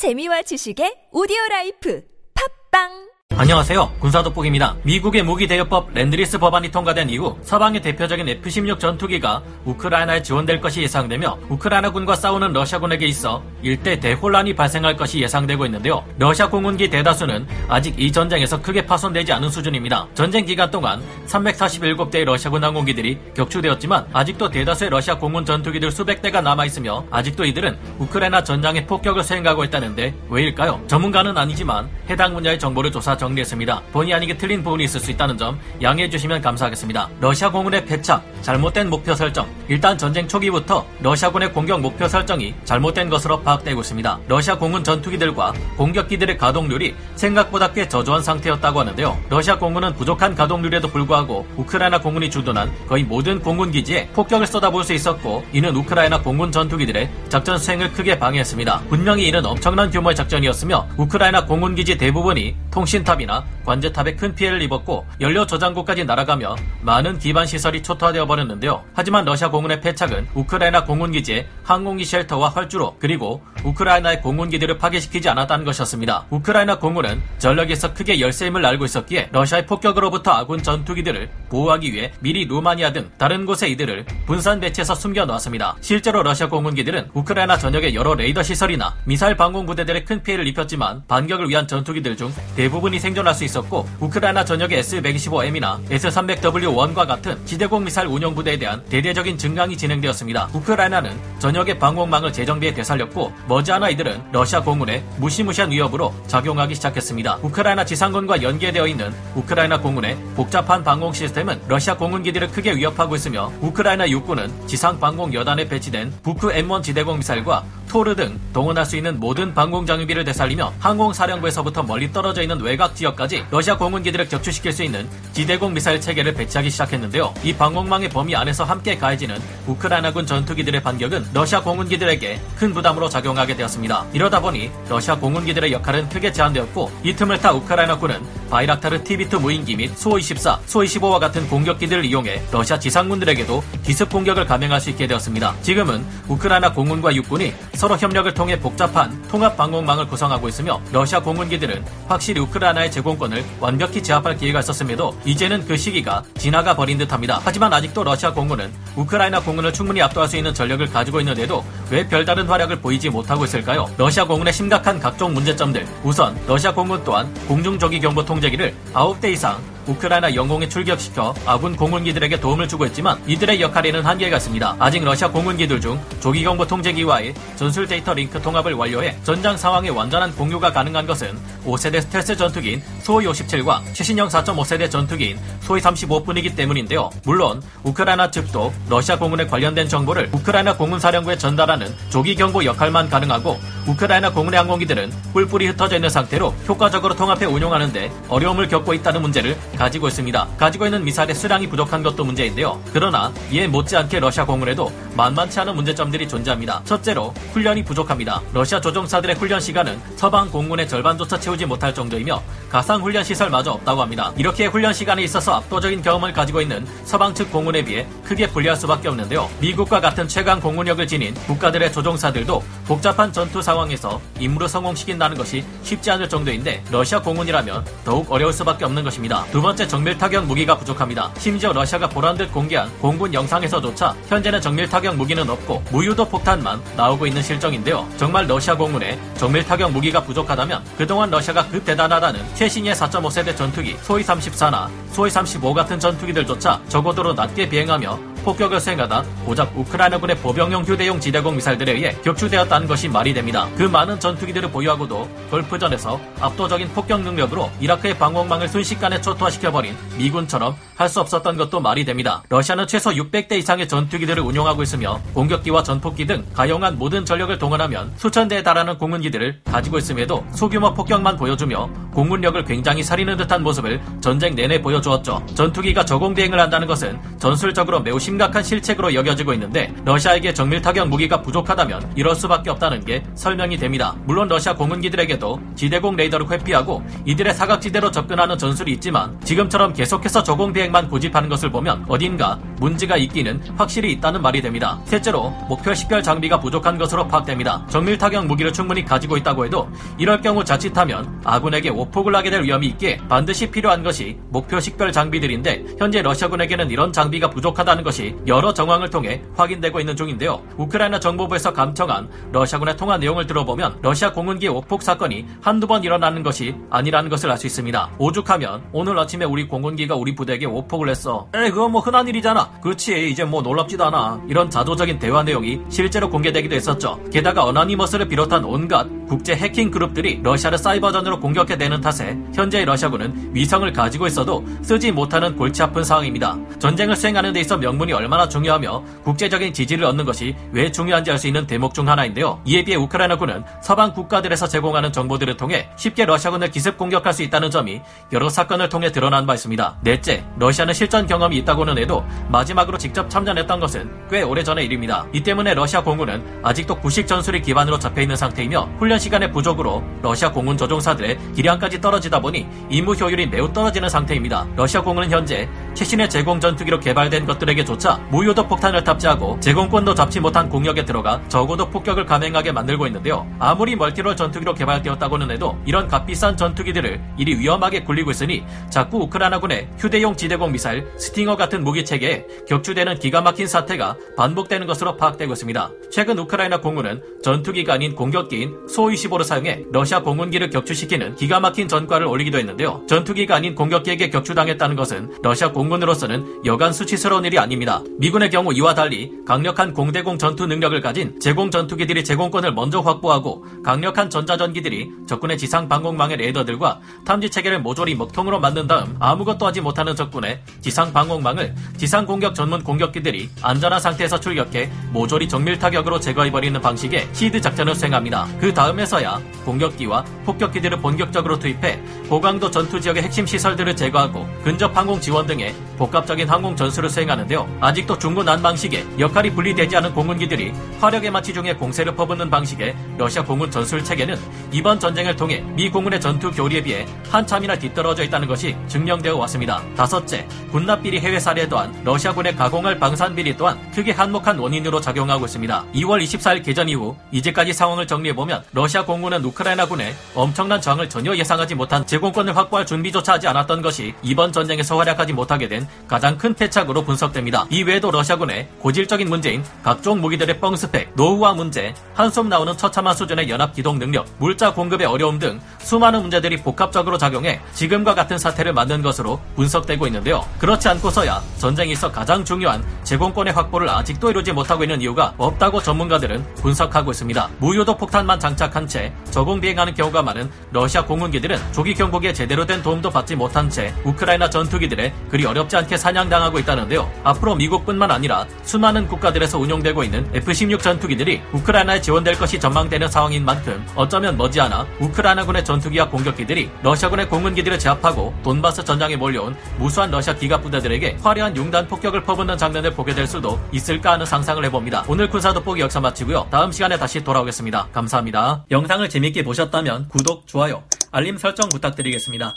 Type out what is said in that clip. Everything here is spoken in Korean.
재미와 지식의 audio life. 팟빵 안녕하세요. 군사돋보기입니다. 미국의 무기대여법 Lend-Lease 법안이 통과된 이후 서방의 대표적인 F-16 전투기가 우크라이나에 지원될 것이 예상되며 우크라이나군과 싸우는 러시아군에게 있어 일대 대혼란이 발생할 것이 예상되고 있는데요. 러시아 공군기 대다수는 아직 이 전쟁에서 크게 파손되지 않은 수준입니다. 전쟁 기간 동안 347대의 러시아군 항공기들이 격추되었지만 아직도 대다수의 러시아 공군 전투기들 수백 대가 남아있으며 아직도 이들은 우크라이나 전장에 폭격을 수행하고 있다는데 왜일까요? 전문가는 아니지만 해당 분야의 정보를 조사 정리했습니다. 본의 아니게 틀린 부분이 있을 수 있다는 점 양해해 주시면 감사하겠습니다. 러시아 공군의 패착, 잘못된 목표 설정. 일단 전쟁 초기부터 러시아군의 공격 목표 설정이 잘못된 것으로 파악되고 있습니다. 러시아 공군 전투기들과 공격기들의 가동률이 생각보다 꽤 저조한 상태였다고 하는데요. 러시아 공군은 부족한 가동률에도 불구하고 우크라이나 공군이 주둔한 거의 모든 공군 기지에 폭격을 쏟아부을 수 있었고 이는 우크라이나 공군 전투기들의 작전 수행을 크게 방해했습니다. 분명히 이는 엄청난 규모의 작전이었으며 우크라이나 공군 기지 대부분이 통신탑 이나 관제탑에 큰 피해를 입었고 연료 저장고까지 날아가며 많은 기반 시설이 초토화되어 버렸는데요. 하지만 러시아 공군의 패착은 우크라이나 공군 기지의 항공기 shelter와 활주로 그리고 우크라이나의 공군기들을 파괴시키지 않았다는 것이었습니다. 우크라이나 공군은 전력에서 크게 열세임을 알고 있었기에 러시아의 폭격으로부터 아군 전투기들을 보호하기 위해 미리 루마니아 등 다른 곳에 이들을 분산 배치해서 숨겨 놓았습니다. 실제로 러시아 공군기들은 우크라이나 전역의 여러 레이더 시설이나 미사일 방공 부대들에 큰 피해를 입혔지만 반격을 위한 전투기들 중 대부분이 생존할 수 있었고 우크라이나 전역의 S-125M이나 S-300V1과 같은 지대공 미사일 운용 부대에 대한 대대적인 증강이 진행되었습니다. 우크라이나는 전역의 방공망을 재정비해 되살렸고 머지않아 이들은 러시아 공군의 무시무시한 위협으로 작용하기 시작했습니다. 우크라이나 지상군과 연계되어 있는 우크라이나 공군의 복잡한 방공 시스템은 러시아 공군기들을 크게 위협하고 있으며 우크라이나 육군은 지상 방공 여단에 배치된 부크 M1 지대공 미사일과 토르 등 동원할 수 있는 모든 방공 장비를 되살리며 항공사령부에서부터 멀리 떨어져 있는 외곽 지역까지 러시아 공군기들을 격추시킬 수 있는 지대공 미사일 체계를 배치하기 시작했는데요. 이 방공망의 범위 안에서 함께 가해지는 우크라이나군 전투기들의 반격은 러시아 공군기들에게 큰 부담으로 작용하게 되었습니다. 이러다 보니 러시아 공군기들의 역할은 크게 제한되었고 이 틈을 타 우크라이나군은 바이락타르 TB2 무인기 및 소-24, 소-25와 같은 공격기들을 이용해 러시아 지상군들에게도 기습 공격을 감행할 수 있게 되었습니다. 지금은 우크라이나 공군과 육군이 서로 협력을 통해 복잡한 통합 방공망을 구성하고 있으며 러시아 공군기들은 확실히 우크라이나의 제공권을 완벽히 제압할 기회가 있었음에도 이제는 그 시기가 지나가 버린 듯합니다. 하지만 아직도 러시아 공군은 우크라이나 공군을 충분히 압도할 수 있는 전력을 가지고 있는데도 왜 별다른 활약을 보이지 못하고 있을까요? 러시아 공군의 심각한 각종 문제점들 우선 러시아 공군 또한 공중조기 경보 통제기를 9대 이상 우크라이나 영공에 출격시켜 아군 공군기들에게 도움을 주고 있지만 이들의 역할에는 한계가 있습니다. 아직 러시아 공군기들 중 조기경보 통제기와의 전술 데이터 링크 통합을 완료해 전장 상황의 완전한 공유가 가능한 것은 5세대 스텔스 전투기인 수호이 57과 최신형 4.5세대 전투기인 수호이 35뿐이기 때문인데요. 물론 우크라이나 측도 러시아 공군에 관련된 정보를 우크라이나 공군사령부에 전달하는 조기경보 역할만 가능하고 우크라이나 공군의 항공기들은 뿔뿔이 흩어져 있는 상태로 효과적으로 통합해 운용하는데 어려움을 겪고 있다는 문제를 가지고 있습니다. 가지고 있는 미사일의 수량이 부족한 것도 문제인데요. 그러나 이에 못지않게 러시아 공군에도 만만치 않은 문제점들이 존재합니다. 첫째로 훈련이 부족합니다. 러시아 조종사들의 훈련 시간은 서방 공군의 절반조차 채우지 못할 정도이며 가상 훈련 시설마저 없다고 합니다. 이렇게 훈련 시간에 있어서 압도적인 경험을 가지고 있는 서방 측 공군에 비해 크게 불리할 수밖에 없는데요. 미국과 같은 최강 공군력을 지닌 국가들의 조종사들도 복잡한 전투 상황에서 임무를 성공시킨다는 것이 쉽지 않을 정도인데 러시아 공군이라면 더욱 어려울 수밖에 없는 것입니다. 두 번째 정밀 타격 무기가 부족합니다. 심지어 러시아가 보란 듯 공개한 공군 영상에서조차 현재는 정밀 타격 무기는 없고 무유도 폭탄만 나오고 있는 실정인데요. 정말 러시아 공군에 정밀 타격 무기가 부족하다면 그동안 러시아가 급 대단하다는 최신의 4.5세대 전투기 소위 34나 소위 35 같은 전투기들조차 저고도로 낮게 비행하며 폭격을 수행하다 고작 우크라이나군의 보병용 휴대용 지대공 미사일들에 의해 격추되었다는 것이 말이 됩니다. 그 많은 전투기들을 보유하고도 걸프전에서 압도적인 폭격 능력으로 이라크의 방공망을 순식간에 초토화시켜버린 미군처럼 할 수 없었던 것도 말이 됩니다. 러시아는 최소 600대 이상의 전투기들을 운용하고 있으며 공격기와 전폭기 등 가용한 모든 전력을 동원하면 수천 대에 달하는 공군기들을 가지고 있음에도 소규모 폭격만 보여주며 공군력을 굉장히 살리는 듯한 모습을 전쟁 내내 보여주었죠. 전투기가 저공 비행을 한다는 것은 전술적으로 매우 심각한 실책으로 여겨지고 있는데 러시아에게 정밀 타격 무기가 부족하다면 이럴 수밖에 없다는 게 설명이 됩니다. 물론 러시아 공군기들에게도 지대공 레이더를 회피하고 이들의 사각지대로 접근하는 전술이 있지만 지금처럼 계속해서 저공 비행만 고집하는 것을 보면 어딘가 문제가 있기는 확실히 있다는 말이 됩니다. 셋째로 목표 식별 장비가 부족한 것으로 파악됩니다. 정밀 타격 무기를 충분히 가지고 있다고 해도 이럴 경우 자칫하면 아군에게 오폭을 하게 될 위험이 있기에 반드시 필요한 것이 목표 식별 장비들인데 현재 러시아군에게는 이런 장비가 부족하다는 것이 여러 정황을 통해 확인되고 있는 중인데요. 우크라이나 정보부에서 감청한 러시아군의 통화 내용을 들어보면 러시아 공군기 오폭 사건이 한두 번 일어나는 것이 아니라는 것을 알 수 있습니다. 오죽하면 오늘 아침에 우리 공군기가 우리 부대에게 오폭을 했어. 에이 그건 뭐 흔한 일이잖아. 그렇지 이제 뭐 놀랍지도 않아. 이런 자도적인 대화 내용이 실제로 공개되기도 했었죠. 게다가 어나니머스를 비롯한 온갖 국제 해킹 그룹들이 러시아를 사이버전으로 공격해내는 탓에 현재 러시아군은 위성을 가지고 있어도 쓰지 못하는 골치 아픈 상황입니다. 전쟁을 수행하는 데 있어 명분이 얼마나 중요하며 국제적인 지지를 얻는 것이 왜 중요한지 알 수 있는 대목 중 하나인데요. 이에 비해 우크라이나군은 서방 국가들에서 제공하는 정보들을 통해 쉽게 러시아군을 기습 공격할 수 있다는 점이 여러 사건을 통해 드러난 바 있습니다. 넷째, 러시아는 실전 경험이 있다고는 해도 마지막으로 직접 참전했던 것은 꽤 오래전의 일입니다. 이 때문에 러시아 공군은 아직도 구식 전술이 기반으로 잡혀 있는 상태이며 훈련 시간의 부족으로 러시아 공군 조종사들의 기량까지 떨어지다 보니 임무 효율이 매우 떨어지는 상태입니다. 러시아 공군은 현재 최신의 제공 전투기로 개발된 것들에게조차 무유도 폭탄을 탑재하고 제공권도 잡지 못한 공격에 들어가 저고도 폭격을 감행하게 만들고 있는데요. 아무리 multirole 전투기로 개발되었다고는 해도 이런 값비싼 전투기들을 이리 위험하게 굴리고 있으니 자꾸 우크라이나군의 휴대용 지대공 미사일 스팅어 같은 무기 체계에 격추되는 기가 막힌 사태가 반복되는 것으로 파악되고 있습니다. 최근 우크라이나 공군은 전투기가 아닌 공격기인 수25를 사용해 러시아 공군기를 격추시키는 기가 막힌 전과를 올리기도 했는데요. 전투기가 아닌 공격기에게 격추당했다는 것은 러시아 공군으로서는 여간 수치스러운 일이 아닙니다. 미군의 경우 이와 달리 강력한 공대공 전투 능력을 가진 제공 전투기들이 제공권을 먼저 확보하고 강력한 전자전기들이 적군의 지상 방공망의 레이더들과 탐지 체계를 모조리 먹통으로 만든 다음 아무것도 하지 못하는 적군의 지상 방공망을 지상 공격 전문 공격기들이 안전한 상태에서 출격해 모조리 정밀 타격 으로 제거해버리는 방식의 시드 작전을 수행합니다. 그 다음에서야 공격기와 폭격기들을 본격적으로 투입해 고강도 전투 지역의 핵심 시설들을 제거하고 근접 항공 지원 등의 복합적인 항공 전술을 수행하는데요. 아직도 중구난 방식의 역할이 분리되지 않은 공군기들이 화력의 마치 중에 공세를 퍼붓는 방식의 러시아 공군 전술 체계는 이번 전쟁을 통해 미 공군의 전투 교리에 비해 한참이나 뒤떨어져 있다는 것이 증명되어 왔습니다. 다섯째, 군납비리 해외 사례 또한 러시아군의 가공할 방산비리 또한 크게 한몫한 원인으로 작용하고 있습니다. 2월 24일 개전 이후 이제까지 상황을 정리해보면 러시아 공군은 우크라이나군의 엄청난 저항을 전혀 예상하지 못한 제공권을 확보할 준비조차 하지 않았던 것이 이번 전쟁에서 활약하지 못하게 된 가장 큰 패착으로 분석됩니다. 이외에도 러시아군의 고질적인 문제인 각종 무기들의 뻥 스펙, 노후화 문제, 한숨 나오는 처참한 수준의 연합 기동 능력, 물자 공급의 어려움 등 수많은 문제들이 복합적으로 작용해 지금과 같은 사태를 만든 것으로 분석되고 있는데요. 그렇지 않고서야 전쟁에 있어 가장 중요한 제공권의 확보를 아직도 이루지 못하고 있는 이유가 없다고 전문가들은 분석하고 있습니다. 무효도 폭탄만 장착한 채 저공 비행하는 경우가 많은 러시아 공군기들은 조기 경보기에 제대로 된 도움도 받지 못한 채 우크라이나 전투기들에 그리 어렵지 않게 사냥당하고 있다는데요. 앞으로 미국뿐만 아니라 수많은 국가들에서 운용되고 있는 F-16 전투기들이 우크라이나에 지원될 것이 전망되는 상황인 만큼 어쩌면 머지않아 우크라이나군의 전투기와 공격기들이 러시아군의 공군기들을 제압하고 돈바스 전장에 몰려온 무수한 러시아 기갑 부대들에게 화려한 융단 폭격을 퍼붓는 장면을 보게 될 수도 있을까 하는 상상을 해봅니다. 오늘 군사 돋보기 역사 마치고요. 다음 시간에 다시 돌아오겠습니다. 감사합니다. 영상을 재밌게 보셨다면 구독, 좋아요, 알림 설정 부탁드리겠습니다.